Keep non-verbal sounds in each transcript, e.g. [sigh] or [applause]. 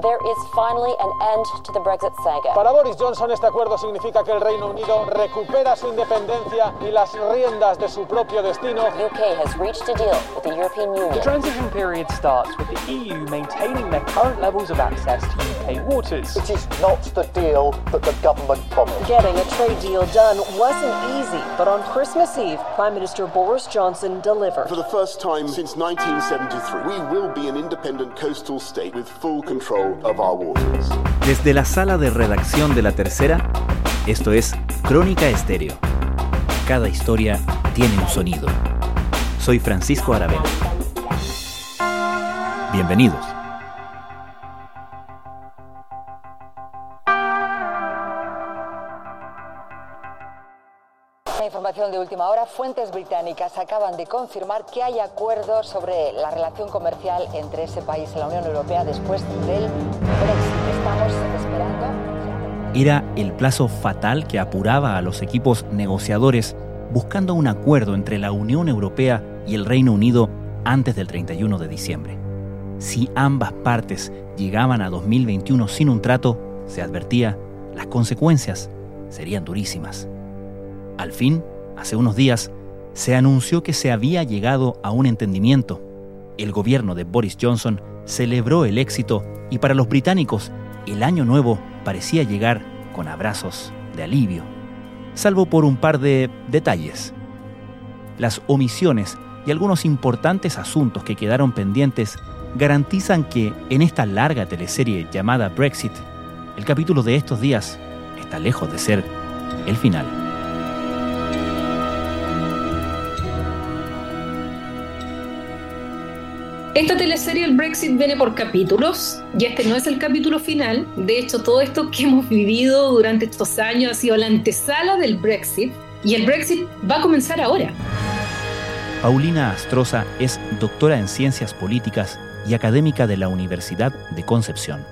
There is finally an end to the Brexit saga. Para Boris Johnson este acuerdo significa que el Reino Unido recupera su independencia y las riendas de su propio destino. The UK has reached a deal with the European Union. The transition period starts with the EU maintaining their current levels of access to UK waters. It is not the deal that the government promised. Getting a trade deal done wasn't easy, but on Christmas Eve, Prime Minister Boris Johnson delivered. For the first time since 1973, we will be an independent coastal state with full Desde la sala de redacción de La Tercera, esto es Crónica Estéreo. Cada historia tiene un sonido. Soy Francisco Aravena. Bienvenidos. Información de última hora, fuentes británicas acaban de confirmar que hay acuerdos sobre la relación comercial entre ese país y la Unión Europea después del Brexit. Estamos esperando. Era el plazo fatal que apuraba a los equipos negociadores buscando un acuerdo entre la Unión Europea y el Reino Unido antes del 31 de diciembre. Si ambas partes llegaban a 2021 sin un trato, se advertía, las consecuencias serían durísimas. Al fin, hace unos días, se anunció que se había llegado a un entendimiento. El gobierno de Boris Johnson celebró el éxito y para los británicos el año nuevo parecía llegar con abrazos de alivio, salvo por un par de detalles. Las omisiones y algunos importantes asuntos que quedaron pendientes garantizan que en esta larga teleserie llamada Brexit, el capítulo de estos días está lejos de ser el final. Esta teleserie, el Brexit, viene por capítulos y este no es el capítulo final. De hecho, todo esto que hemos vivido durante estos años ha sido la antesala del Brexit y el Brexit va a comenzar ahora. Paulina Astroza es doctora en Ciencias Políticas y académica de la Universidad de Concepción.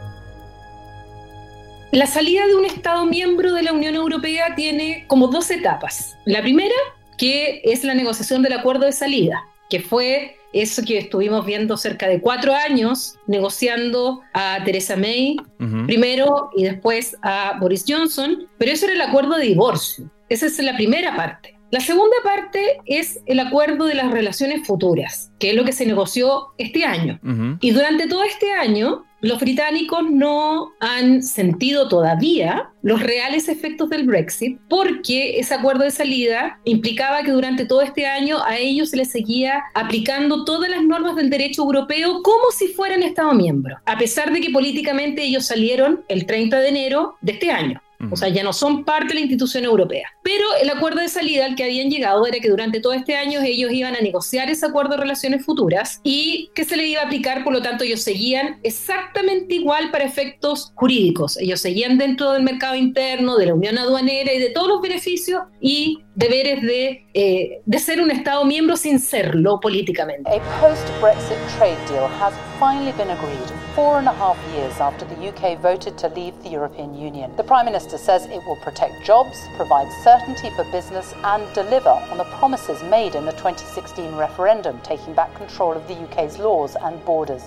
La salida de un Estado miembro de la Unión Europea tiene como dos etapas. La primera, que es la negociación del acuerdo de salida, que fue eso que estuvimos viendo cerca de cuatro años negociando a Theresa May primero y después a Boris Johnson, pero eso era el acuerdo de divorcio. Esa es la primera parte. La segunda parte es el acuerdo de las relaciones futuras, que es lo que se negoció este año. Y durante todo este año, los británicos no han sentido todavía los reales efectos del Brexit porque ese acuerdo de salida implicaba que durante todo este año a ellos se les seguía aplicando todas las normas del derecho europeo como si fueran Estado miembro, a pesar de que políticamente ellos salieron el 30 de enero de este año. O sea, ya no son parte de la institución europea. Pero el acuerdo de salida al que habían llegado era que durante todo este año ellos iban a negociar ese acuerdo de relaciones futuras y que se le iba a aplicar, por lo tanto ellos seguían exactamente igual para efectos jurídicos. Ellos seguían dentro del mercado interno, de la unión aduanera y de todos los beneficios y deberes de, eh, de ser un Estado miembro sin serlo políticamente. A post-Brexit trade deal has finally been agreed four and a half years after the UK voted to leave the European Union. The Prime Minister says it will protect jobs, provide certainty for business and deliver on the promises made in the 2016 referendum, taking back control of the UK's laws and borders.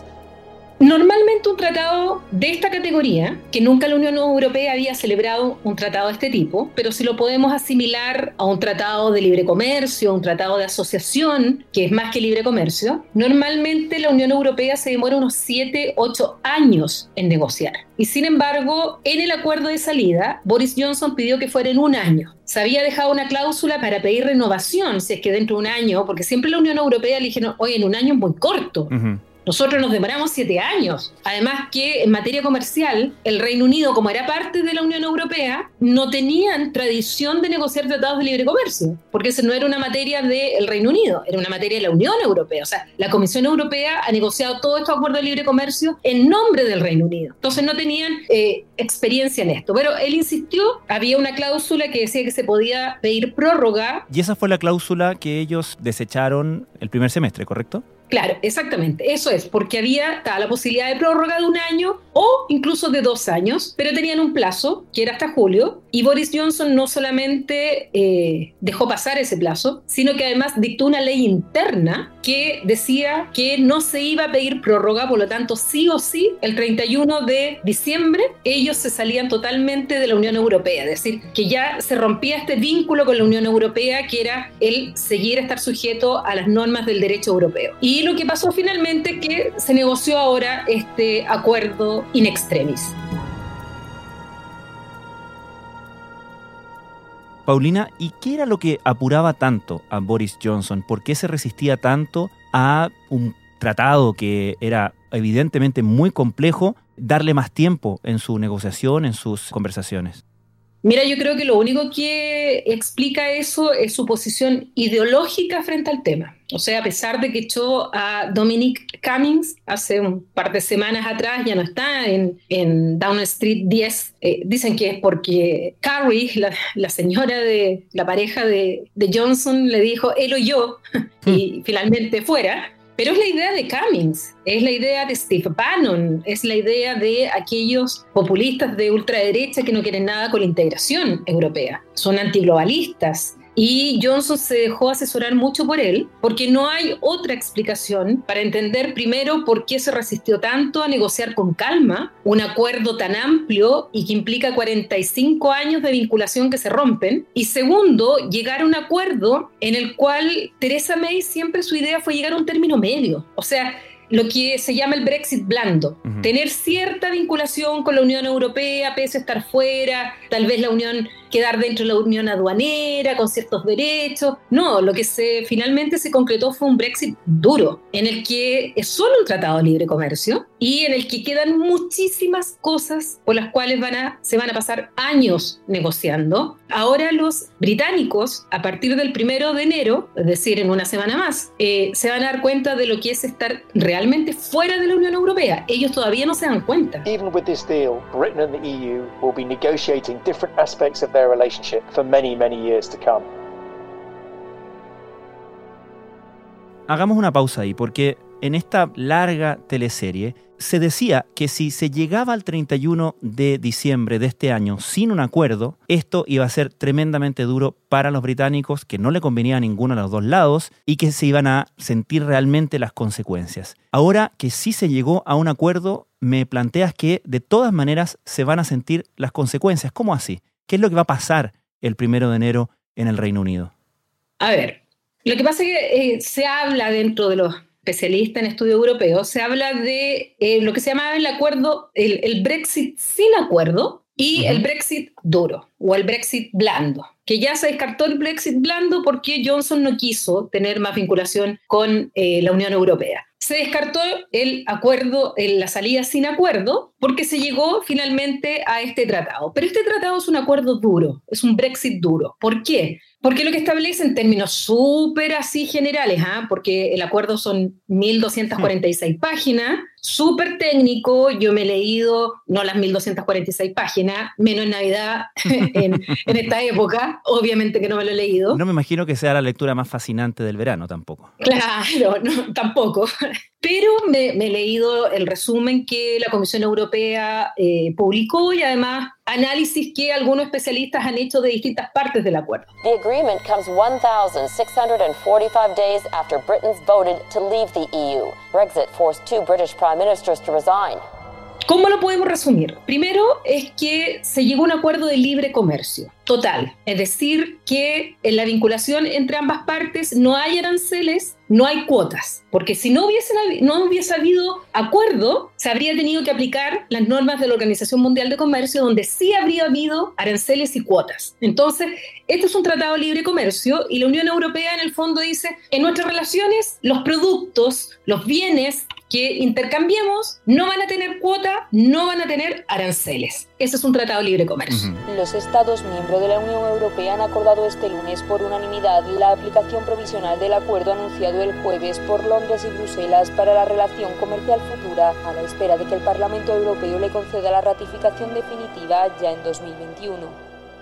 Normalmente un tratado de esta categoría, que nunca la Unión Europea había celebrado un tratado de este tipo, pero si lo podemos asimilar a un tratado de libre comercio, un tratado de asociación, que es más que libre comercio, normalmente la Unión Europea se demora unos 7, 8 años en negociar. Y sin embargo, en el acuerdo de salida, Boris Johnson pidió que fuera en un año. Se había dejado una cláusula para pedir renovación, si es que dentro de un año, porque siempre la Unión Europea le dijeron, oye, en un año es muy corto. Nosotros nos demoramos siete años. Además que en materia comercial, el Reino Unido, como era parte de la Unión Europea, no tenían tradición de negociar tratados de libre comercio, porque eso no era una materia del Reino Unido, era una materia de la Unión Europea. O sea, la Comisión Europea ha negociado todos estos acuerdos de libre comercio en nombre del Reino Unido. Entonces no tenían eh, experiencia en esto. Pero él insistió, había una cláusula que decía que se podía pedir prórroga. Y esa fue la cláusula que ellos desecharon el primer semestre, ¿correcto? Claro, exactamente, eso es, porque había estaba la posibilidad de prórroga de un año o incluso de dos años, pero tenían un plazo que era hasta julio y Boris Johnson no solamente eh, dejó pasar ese plazo, sino que además dictó una ley interna que decía que no se iba a pedir prórroga, por lo tanto sí o sí, el 31 de diciembre ellos se salían totalmente de la Unión Europea, es decir, que ya se rompía este vínculo con la Unión Europea que era el seguir estar sujeto a las normas del derecho europeo. Y lo que pasó finalmente que se negoció ahora este acuerdo in extremis. Paulina, ¿y qué era lo que apuraba tanto a Boris Johnson? ¿Por qué se resistía tanto a un tratado que era evidentemente muy complejo, darle más tiempo en su negociación, en sus conversaciones? Mira, yo creo que lo único que explica eso es su posición ideológica frente al tema. O sea, a pesar de que echó a Dominic Cummings hace un par de semanas atrás, ya no está en, en Down Street 10. Eh, dicen que es porque Carrie, la, señora de la pareja de, de Johnson, le dijo él o yo, [laughs] y finalmente fuera. Pero es la idea de Cummings, es la idea de Steve Bannon, es la idea de aquellos populistas de ultraderecha que no quieren nada con la integración europea. Son antiglobalistas, y Johnson se dejó asesorar mucho por él, porque no hay otra explicación para entender primero por qué se resistió tanto a negociar con calma un acuerdo tan amplio y que implica 45 años de vinculación que se rompen, y segundo, llegar a un acuerdo en el cual Theresa May siempre su idea fue llegar a un término medio. O sea, lo que se llama el Brexit blando, tener cierta vinculación con la Unión Europea, pese a estar fuera, tal vez la Unión quedar dentro de la unión aduanera con ciertos derechos. No, lo que se finalmente se concretó fue un Brexit duro, en el que es solo un tratado de libre comercio y en el que quedan muchísimas cosas por las cuales van a, se van a pasar años negociando. Ahora los británicos, a partir del primero de enero, es decir, en una semana más, eh, se van a dar cuenta de lo que es estar realmente fuera de la Unión Europea. Ellos todavía no se dan cuenta. Even with this deal, Britain and the EU will be negotiating different aspects of relationship for many, many years to come. Hagamos una pausa ahí, porque en esta larga teleserie se decía que si se llegaba al 31 de diciembre de este año sin un acuerdo, esto iba a ser tremendamente duro para los británicos, que no le convenía a ninguno de los dos lados y que se iban a sentir realmente las consecuencias. Ahora que sí se llegó a un acuerdo, me planteas que de todas maneras se van a sentir las consecuencias. ¿Cómo así? ¿Qué es lo que va a pasar el primero de enero en el Reino Unido? A ver, lo que pasa es que eh, se habla dentro de los especialistas en estudio europeo, se habla de eh, lo que se llamaba el acuerdo, el, Brexit sin acuerdo y el Brexit duro o el Brexit blando, que ya se descartó el Brexit blando porque Johnson no quiso tener más vinculación con eh, la Unión Europea se descartó el acuerdo, la salida sin acuerdo, porque se llegó finalmente a este tratado. Pero este tratado es un acuerdo duro, es un Brexit duro. ¿Por qué? Porque lo que establece en términos súper así generales, ¿ah? porque el acuerdo son 1.246 páginas, súper técnico, yo me he leído, no las 1.246 páginas, menos en Navidad, [laughs] en, esta época, obviamente que no me lo he leído. No me imagino que sea la lectura más fascinante del verano tampoco. Claro, [laughs] no, tampoco. Pero me, he leído el resumen que la Comisión Europea eh, publicó y además análisis que algunos especialistas han hecho de distintas partes del acuerdo. The agreement comes 1,645 days after Britain's voted to leave the EU. Brexit forced two British prime. ¿Cómo lo podemos resumir? Primero es que se llegó a un acuerdo de libre comercio total, es decir, que en la vinculación entre ambas partes no hay aranceles, no hay cuotas, porque si no hubiese, no hubiese habido acuerdo, se habría tenido que aplicar las normas de la Organización Mundial de Comercio, donde sí habría habido aranceles y cuotas. Entonces, este es un tratado de libre comercio y la Unión Europea en el fondo dice, en nuestras relaciones, los productos, los bienes que intercambiemos no van a tener cuota, no van a tener aranceles. Ese es un tratado de libre comercio. Los Estados miembros de la Unión Europea han acordado este lunes por unanimidad la aplicación provisional del acuerdo anunciado el jueves por Londres y Bruselas para la relación comercial futura, a la espera de que el Parlamento Europeo le conceda la ratificación definitiva ya en 2021.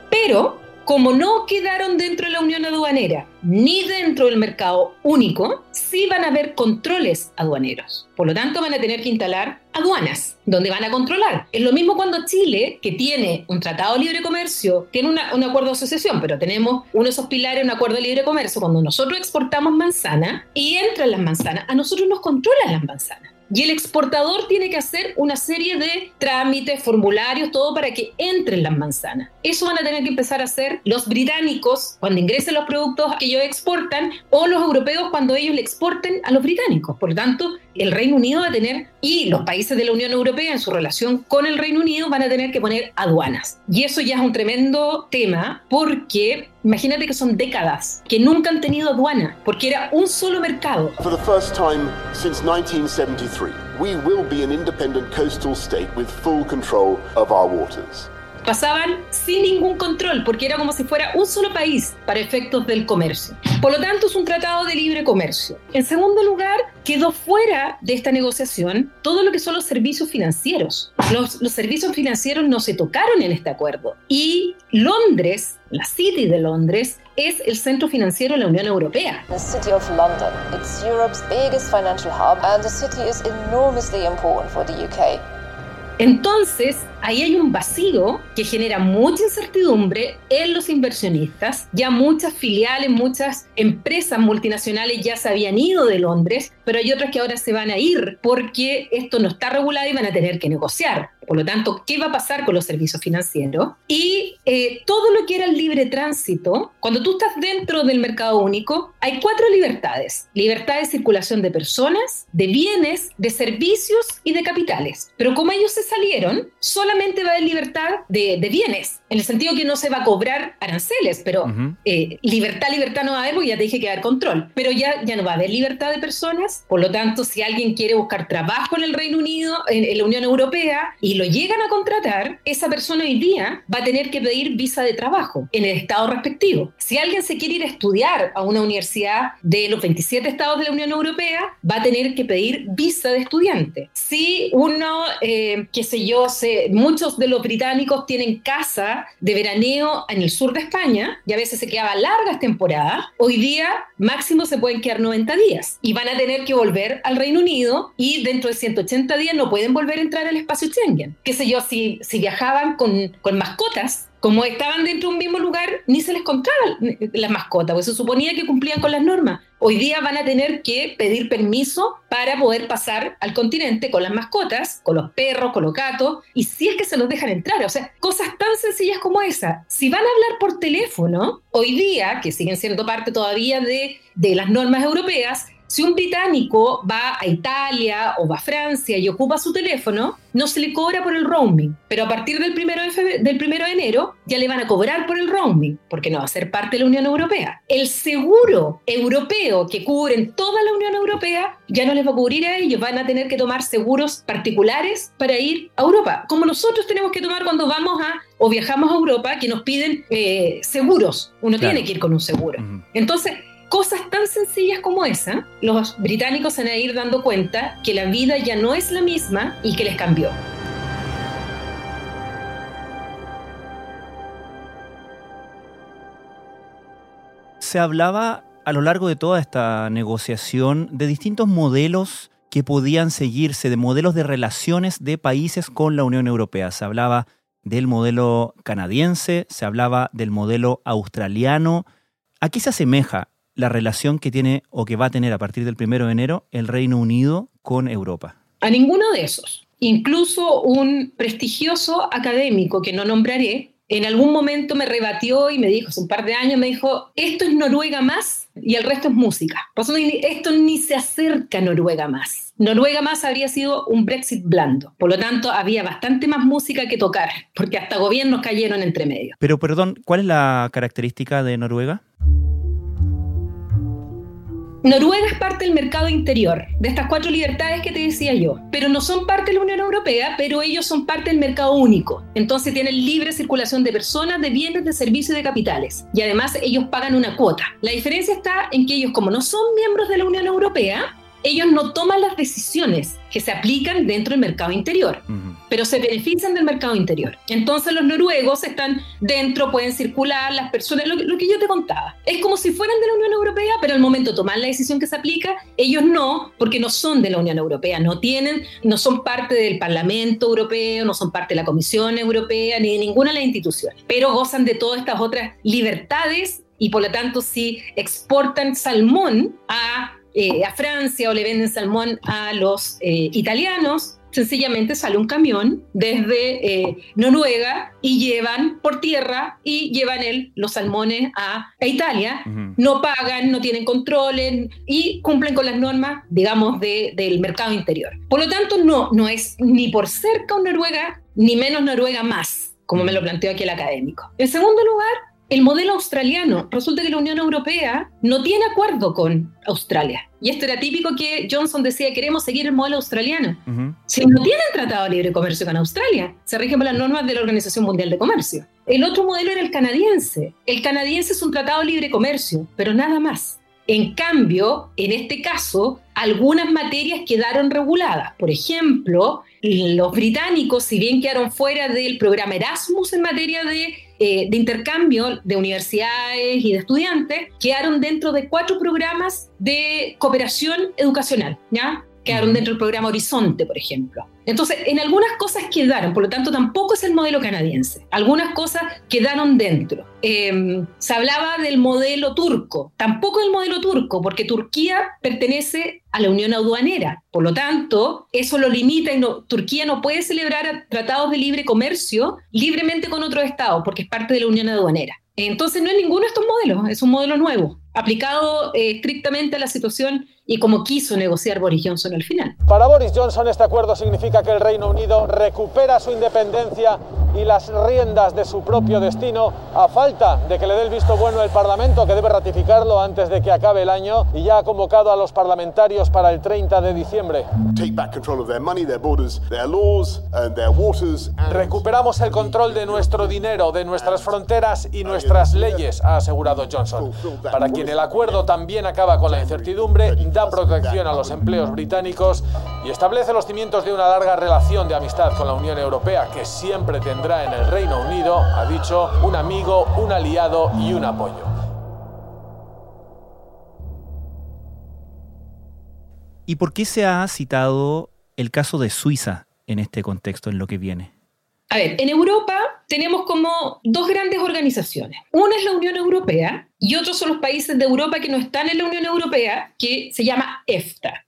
Pero como no quedaron dentro de la Unión Aduanera ni dentro del mercado único, sí van a haber controles aduaneros. Por lo tanto, van a tener que instalar aduanas, donde van a controlar. Es lo mismo cuando Chile, que tiene un tratado de libre comercio, tiene un acuerdo de asociación, pero tenemos uno de esos pilares, un acuerdo de libre comercio, cuando nosotros exportamos manzana y entran las manzanas, a nosotros nos controlan las manzanas. Y el exportador tiene que hacer una serie de trámites, formularios, todo para que entren las manzanas. Eso van a tener que empezar a hacer los británicos cuando ingresen los productos que ellos exportan o los europeos cuando ellos le exporten a los británicos. Por lo tanto, el Reino Unido va a tener, y los países de la Unión Europea en su relación con el Reino Unido van a tener que poner aduanas. Y eso ya es un tremendo tema porque imagínate que son décadas que nunca han tenido aduana porque era un solo mercado. For the first time since 1973, we will be an independent coastal state with full control of our waters pasaban sin ningún control, porque era como si fuera un solo país para efectos del comercio. Por lo tanto, es un tratado de libre comercio. En segundo lugar, quedó fuera de esta negociación todo lo que son los servicios financieros. Los, los servicios financieros no se tocaron en este acuerdo. Y Londres, la City de Londres, es el centro financiero de la Unión Europea. The City of London, it's Europe's biggest financial hub and the city is enormously important for the UK. Entonces, ahí hay un vacío que genera mucha incertidumbre en los inversionistas. Ya muchas filiales, muchas empresas multinacionales ya se habían ido de Londres, pero hay otras que ahora se van a ir porque esto no está regulado y van a tener que negociar. Por lo tanto, ¿qué va a pasar con los servicios financieros? Y eh, todo lo que era el libre tránsito, cuando tú estás dentro del mercado único, hay cuatro libertades. Libertad de circulación de personas, de bienes, de servicios y de capitales. Pero como ellos se salieron, solamente va a haber libertad de, bienes, en el sentido que no se va a cobrar aranceles, pero eh, libertad, libertad no va a haber porque ya te dije que va a haber control. Pero ya, ya no va a haber libertad de personas, por lo tanto, si alguien quiere buscar trabajo en el Reino Unido, en, en la Unión Europea, y lo llegan a contratar, esa persona hoy día va a tener que pedir visa de trabajo en el estado respectivo. Si alguien se quiere ir a estudiar a una universidad de los 27 estados de la Unión Europea, va a tener que pedir visa de estudiante. Si uno, eh, qué sé yo, muchos de los británicos tienen casa de veraneo en el sur de España y a veces se quedaban largas temporadas, hoy día máximo se pueden quedar 90 días y van a tener que volver al Reino Unido y dentro de 180 días no pueden volver a entrar al espacio Schengen qué sé yo, si, si viajaban con, con mascotas, como estaban dentro de un mismo lugar, ni se les contaba las mascotas, porque se suponía que cumplían con las normas. Hoy día van a tener que pedir permiso para poder pasar al continente con las mascotas, con los perros, con los gatos, y si es que se los dejan entrar. O sea, cosas tan sencillas como esa. Si van a hablar por teléfono, hoy día, que siguen siendo parte todavía de, de las normas europeas, si un británico va a Italia o va a Francia y ocupa su teléfono, no se le cobra por el roaming, pero a partir del primero de, del primero de enero ya le van a cobrar por el roaming, porque no va a ser parte de la Unión Europea. El seguro europeo que cubre en toda la Unión Europea ya no les va a cubrir a ellos, van a tener que tomar seguros particulares para ir a Europa, como nosotros tenemos que tomar cuando vamos a o viajamos a Europa, que nos piden eh, seguros. Uno tiene que ir con un seguro. Entonces, cosas tan sencillas como esa, los británicos se van a ir dando cuenta que la vida ya no es la misma y que les cambió. Se hablaba a lo largo de toda esta negociación de distintos modelos que podían seguirse, de modelos de relaciones de países con la Unión Europea. Se hablaba del modelo canadiense, se hablaba del modelo australiano. ¿A qué se asemeja la relación que tiene o que va a tener a partir del primero de enero el Reino Unido con Europa? A ninguno de esos. Incluso un prestigioso académico que no nombraré, en algún momento me rebatió y me dijo, hace un par de años, me dijo, esto es Noruega más y el resto es música. esto ni se acerca a Noruega más. Noruega más habría sido un Brexit blando. Por lo tanto, había bastante más música que tocar, porque hasta gobiernos cayeron entre medio. Pero perdón, ¿cuál es la característica de Noruega? Noruega es parte del mercado interior, de estas cuatro libertades que te decía yo, pero no son parte de la Unión Europea, pero ellos son parte del mercado único. Entonces tienen libre circulación de personas, de bienes, de servicios y de capitales. Y además ellos pagan una cuota. La diferencia está en que ellos, como no son miembros de la Unión Europea, ellos no toman las decisiones que se aplican dentro del mercado interior, pero se benefician del mercado interior. Entonces los noruegos están dentro, pueden circular, las personas, lo, lo, que yo te contaba. Es como si fueran de la Unión Europea, pero al momento de tomar la decisión que se aplica, ellos no, porque no son de la Unión Europea, no tienen, no son parte del Parlamento Europeo, no son parte de la Comisión Europea, ni de ninguna de las instituciones, pero gozan de todas estas otras libertades y por lo tanto si exportan salmón a eh, a Francia o le venden salmón a los eh, italianos, sencillamente sale un camión desde eh, Noruega y llevan por tierra y llevan el, los salmones a, Italia, no pagan, no tienen controles y cumplen con las normas, digamos, del mercado interior. Por lo tanto, no, no es ni por cerca un Noruega, ni menos Noruega más, como me lo planteó aquí el académico. En segundo lugar, el modelo australiano. Resulta que la Unión Europea no tiene acuerdo con Australia. Y esto era típico que Johnson decía, queremos seguir el modelo australiano. Si no tienen tratado de libre comercio con Australia, se rigen por las normas de la Organización Mundial de Comercio. El otro modelo era el canadiense. El canadiense es un tratado de libre comercio, pero nada más. En cambio, en este caso, algunas materias quedaron reguladas. Por ejemplo, los británicos, si bien quedaron fuera del programa Erasmus en materia de, eh, de, intercambio de universidades y de estudiantes, quedaron dentro de cuatro programas de cooperación educacional, ¿ya? Quedaron dentro del programa Horizonte, por ejemplo. Entonces, en algunas cosas quedaron, por lo tanto, tampoco es el modelo canadiense. Algunas cosas quedaron dentro. Em, se hablaba del modelo turco, tampoco el modelo turco, porque Turquía pertenece a la Unión Aduanera. Por lo tanto, eso lo limita y no, Turquía no puede celebrar tratados de libre comercio libremente con otros estados, porque es parte de la Unión Aduanera. Entonces, no es ninguno de estos modelos, es un modelo nuevo, aplicado eh, estrictamente a la situación y como quiso negociar Boris Johnson al final. Para Boris Johnson este acuerdo significa que el Reino Unido recupera su independencia y las riendas de su propio destino a falta de que le dé el visto bueno el Parlamento que debe ratificarlo antes de que acabe el año y ya ha convocado a los parlamentarios para el 30 de diciembre. Recuperamos el control de nuestro dinero, de nuestras fronteras y nuestras leyes, ha asegurado Johnson. Para quien el acuerdo también acaba con la incertidumbre, da protección a los empleos británicos y establece los cimientos de una larga relación de amistad con la Unión Europea que siempre tendrá en el Reino Unido, ha dicho, un amigo, un aliado y un apoyo. ¿Y por qué se ha citado el caso de Suiza en este contexto, en lo que viene? A ver, en Europa tenemos como dos grandes organizaciones. Una es la Unión Europea y otros son los países de Europa que no están en la Unión Europea, que se llama EFTA,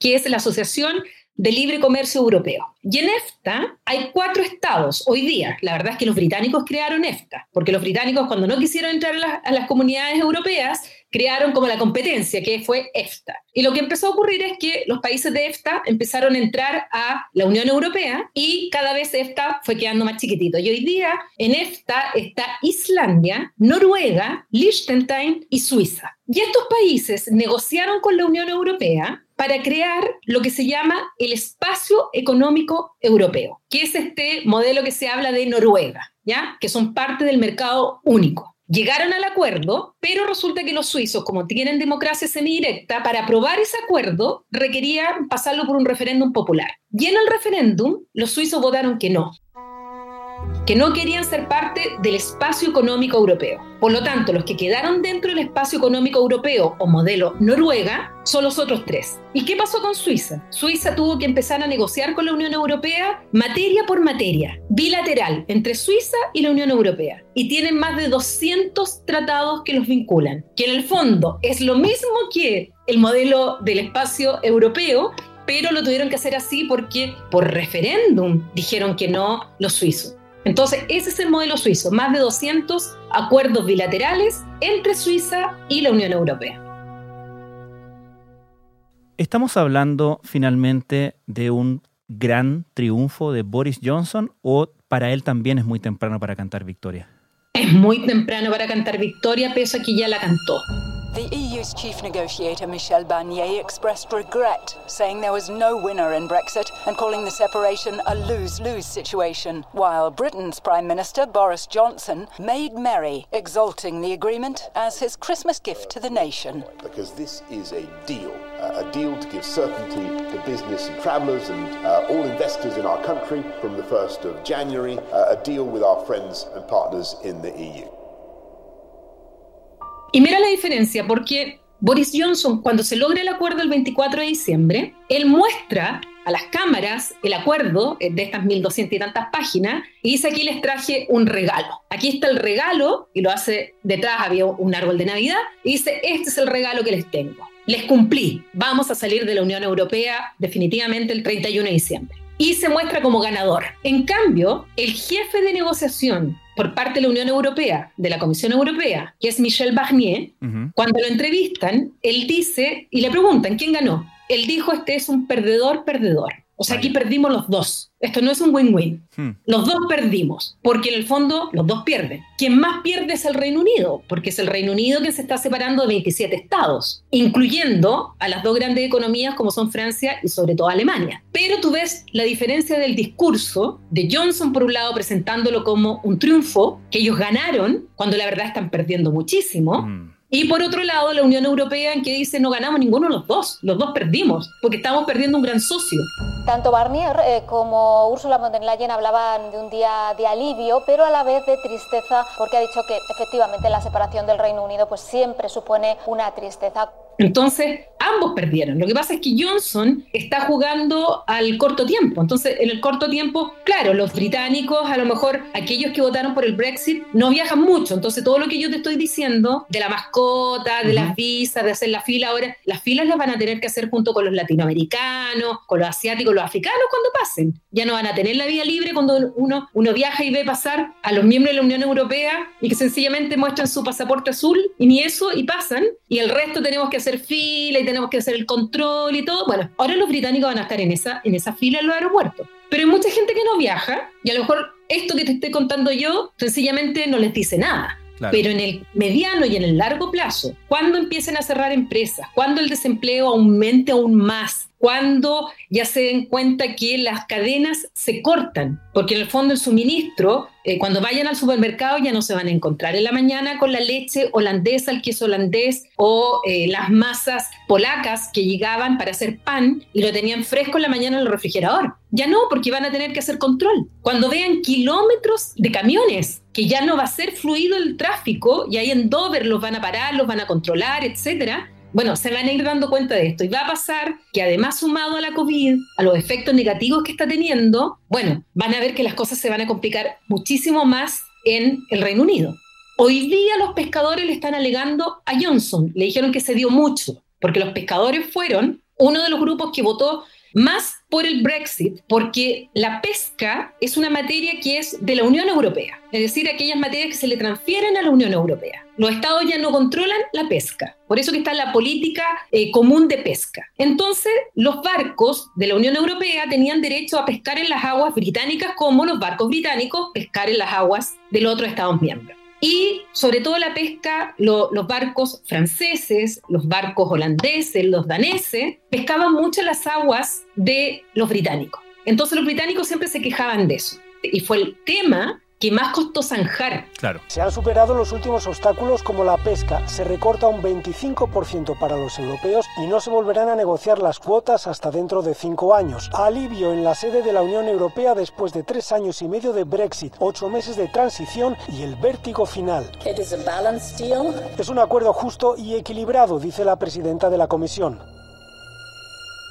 que es la Asociación de Libre Comercio Europeo. Y en EFTA hay cuatro estados hoy día. La verdad es que los británicos crearon EFTA, porque los británicos cuando no quisieron entrar a las comunidades europeas, crearon como la competencia, que fue EFTA. Y lo que empezó a ocurrir es que los países de EFTA empezaron a entrar a la Unión Europea y cada vez EFTA fue quedando más chiquitito. Y hoy día en EFTA está Islandia, Noruega, Liechtenstein y Suiza. Y estos países negociaron con la Unión Europea para crear lo que se llama el espacio económico europeo, que es este modelo que se habla de Noruega, ¿ya? Que son parte del mercado único. Llegaron al acuerdo, pero resulta que los suizos, como tienen democracia semidirecta, para aprobar ese acuerdo requerían pasarlo por un referéndum popular. Y en el referéndum, los suizos votaron que no que no querían ser parte del espacio económico europeo. Por lo tanto, los que quedaron dentro del espacio económico europeo o modelo Noruega son los otros tres. ¿Y qué pasó con Suiza? Suiza tuvo que empezar a negociar con la Unión Europea materia por materia, bilateral, entre Suiza y la Unión Europea. Y tienen más de 200 tratados que los vinculan, que en el fondo es lo mismo que el modelo del espacio europeo, pero lo tuvieron que hacer así porque por referéndum dijeron que no los suizos. Entonces, ese es el modelo suizo, más de 200 acuerdos bilaterales entre Suiza y la Unión Europea. ¿Estamos hablando finalmente de un gran triunfo de Boris Johnson o para él también es muy temprano para cantar victoria? Es muy temprano para cantar victoria, pese a que ya la cantó. The EU's chief negotiator Michel Barnier expressed regret, saying there was no winner in Brexit and calling the separation a lose lose situation, while Britain's Prime Minister Boris Johnson made merry, exalting the agreement as his Christmas gift to the nation. Because this is a deal, uh, a deal to give certainty to business and travellers and uh, all investors in our country from the 1st of January, uh, a deal with our friends and partners in the EU. Y mira la diferencia, porque Boris Johnson, cuando se logra el acuerdo el 24 de diciembre, él muestra a las cámaras el acuerdo eh, de estas 1.200 y tantas páginas y dice aquí les traje un regalo. Aquí está el regalo y lo hace detrás, había un árbol de Navidad y dice este es el regalo que les tengo. Les cumplí, vamos a salir de la Unión Europea definitivamente el 31 de diciembre. Y se muestra como ganador. En cambio, el jefe de negociación por parte de la Unión Europea, de la Comisión Europea, que es Michel Barnier, cuando lo entrevistan, él dice y le preguntan, ¿quién ganó? Él dijo, este es un perdedor, perdedor. O sea, aquí perdimos los dos. Esto no es un win-win. Hmm. Los dos perdimos, porque en el fondo los dos pierden. Quien más pierde es el Reino Unido, porque es el Reino Unido que se está separando de 27 estados, incluyendo a las dos grandes economías como son Francia y sobre todo Alemania. Pero tú ves la diferencia del discurso de Johnson, por un lado, presentándolo como un triunfo, que ellos ganaron, cuando la verdad están perdiendo muchísimo. Hmm. Y por otro lado, la Unión Europea en que dice no ganamos ninguno de los dos, los dos perdimos, porque estamos perdiendo un gran socio. Tanto Barnier eh, como Ursula von der Leyen hablaban de un día de alivio, pero a la vez de tristeza, porque ha dicho que efectivamente la separación del Reino Unido pues siempre supone una tristeza. Entonces, ambos perdieron. Lo que pasa es que Johnson está jugando al corto tiempo. Entonces, en el corto tiempo, claro, los británicos, a lo mejor aquellos que votaron por el Brexit, no viajan mucho. Entonces, todo lo que yo te estoy diciendo de la mascota, de las visas, de hacer la fila ahora, las filas las van a tener que hacer junto con los latinoamericanos, con los asiáticos, los africanos cuando pasen. Ya no van a tener la vía libre cuando uno, uno viaja y ve pasar a los miembros de la Unión Europea y que sencillamente muestran su pasaporte azul y ni eso y pasan. Y el resto tenemos que hacer fila y tenemos que hacer el control y todo. Bueno, ahora los británicos van a estar en esa, en esa fila en los aeropuertos. Pero hay mucha gente que no viaja y a lo mejor esto que te estoy contando yo sencillamente no les dice nada. Pero en el mediano y en el largo plazo, cuando empiecen a cerrar empresas, cuando el desempleo aumente aún más, cuando ya se den cuenta que las cadenas se cortan, porque en el fondo el suministro, eh, cuando vayan al supermercado ya no se van a encontrar en la mañana con la leche holandesa, el queso holandés o eh, las masas polacas que llegaban para hacer pan y lo tenían fresco en la mañana en el refrigerador. Ya no, porque van a tener que hacer control. Cuando vean kilómetros de camiones, que ya no va a ser fluido el tráfico y ahí en Dover los van a parar, los van a controlar, etcétera, bueno, se van a ir dando cuenta de esto y va a pasar que además sumado a la COVID, a los efectos negativos que está teniendo, bueno, van a ver que las cosas se van a complicar muchísimo más en el Reino Unido. Hoy día los pescadores le están alegando a Johnson, le dijeron que se dio mucho, porque los pescadores fueron uno de los grupos que votó más por el Brexit, porque la pesca es una materia que es de la Unión Europea, es decir, aquellas materias que se le transfieren a la Unión Europea. Los estados ya no controlan la pesca, por eso que está la política eh, común de pesca. Entonces, los barcos de la Unión Europea tenían derecho a pescar en las aguas británicas como los barcos británicos pescar en las aguas de los otros estados miembros. Y sobre todo la pesca, lo, los barcos franceses, los barcos holandeses, los daneses, pescaban mucho las aguas de los británicos. Entonces los británicos siempre se quejaban de eso. Y fue el tema que más costó zanjar. Claro. Se han superado los últimos obstáculos como la pesca, se recorta un 25% para los europeos y no se volverán a negociar las cuotas hasta dentro de cinco años. Alivio en la sede de la Unión Europea después de tres años y medio de Brexit, ocho meses de transición y el vértigo final. Es un acuerdo justo y equilibrado, dice la presidenta de la Comisión.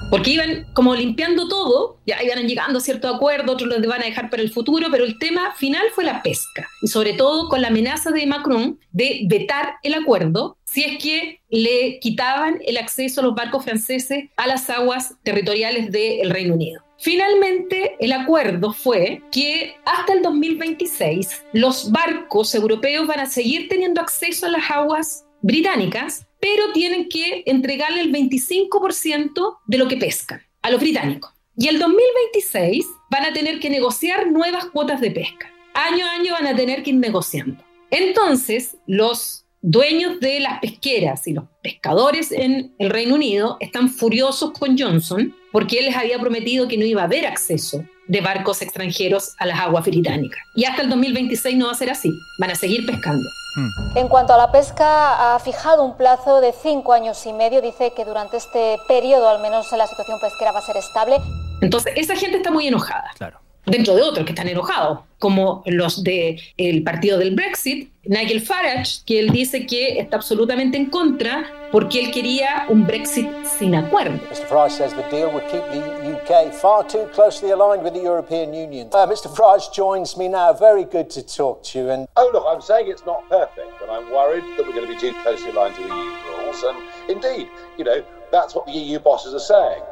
Porque iban como limpiando todo, ya iban llegando a cierto acuerdo, otros los van a dejar para el futuro, pero el tema final fue la pesca. Y sobre todo con la amenaza de Macron de vetar el acuerdo si es que le quitaban el acceso a los barcos franceses a las aguas territoriales del Reino Unido. Finalmente, el acuerdo fue que hasta el 2026 los barcos europeos van a seguir teniendo acceso a las aguas británicas, pero tienen que entregarle el 25% de lo que pescan a los británicos. Y el 2026 van a tener que negociar nuevas cuotas de pesca. Año a año van a tener que ir negociando. Entonces, los dueños de las pesqueras y los pescadores en el Reino Unido están furiosos con Johnson porque él les había prometido que no iba a haber acceso de barcos extranjeros a las aguas británicas. Y hasta el 2026 no va a ser así, van a seguir pescando. Hmm. En cuanto a la pesca, ha fijado un plazo de cinco años y medio. Dice que durante este periodo, al menos la situación pesquera va a ser estable. Entonces, esa gente está muy enojada. Claro dentro de otros que están enojados, como los del el partido del Brexit, Nigel Farage, que él dice que está absolutamente en contra porque él quería un Brexit sin acuerdo. Mr Farage says the deal would keep the UK far too closely aligned with the European Union. Uh, Mr Farage joins me now. Very good to talk to you. And oh look, I'm saying it's not perfect, but I'm worried that we're going to be too closely aligned to the EU rules. And indeed, you know, that's what the EU bosses are saying.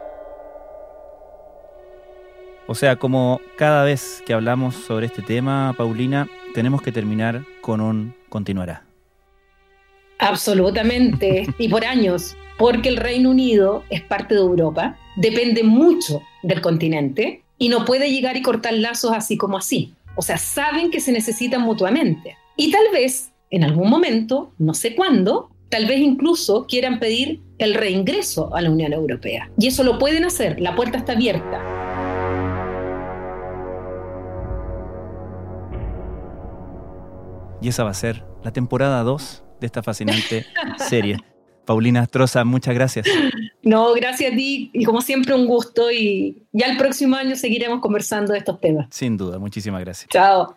O sea, como cada vez que hablamos sobre este tema, Paulina, tenemos que terminar con un continuará. Absolutamente, [laughs] y por años, porque el Reino Unido es parte de Europa, depende mucho del continente y no puede llegar y cortar lazos así como así. O sea, saben que se necesitan mutuamente. Y tal vez, en algún momento, no sé cuándo, tal vez incluso quieran pedir el reingreso a la Unión Europea. Y eso lo pueden hacer, la puerta está abierta. Y esa va a ser la temporada 2 de esta fascinante [laughs] serie. Paulina Astroza, muchas gracias. No, gracias a ti y como siempre un gusto y ya el próximo año seguiremos conversando de estos temas. Sin duda, muchísimas gracias. Chao.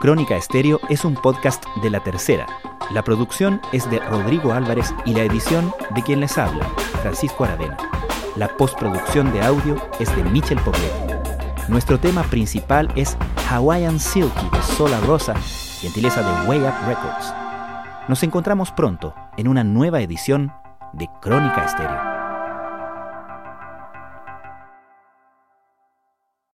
Crónica Estéreo es un podcast de la tercera. La producción es de Rodrigo Álvarez y la edición de quien les habla, Francisco Aravena. La postproducción de audio es de Michel Poblet. Nuestro tema principal es Hawaiian Silky de Sola Rosa, gentileza de Way Up Records. Nos encontramos pronto en una nueva edición de Crónica Estéreo.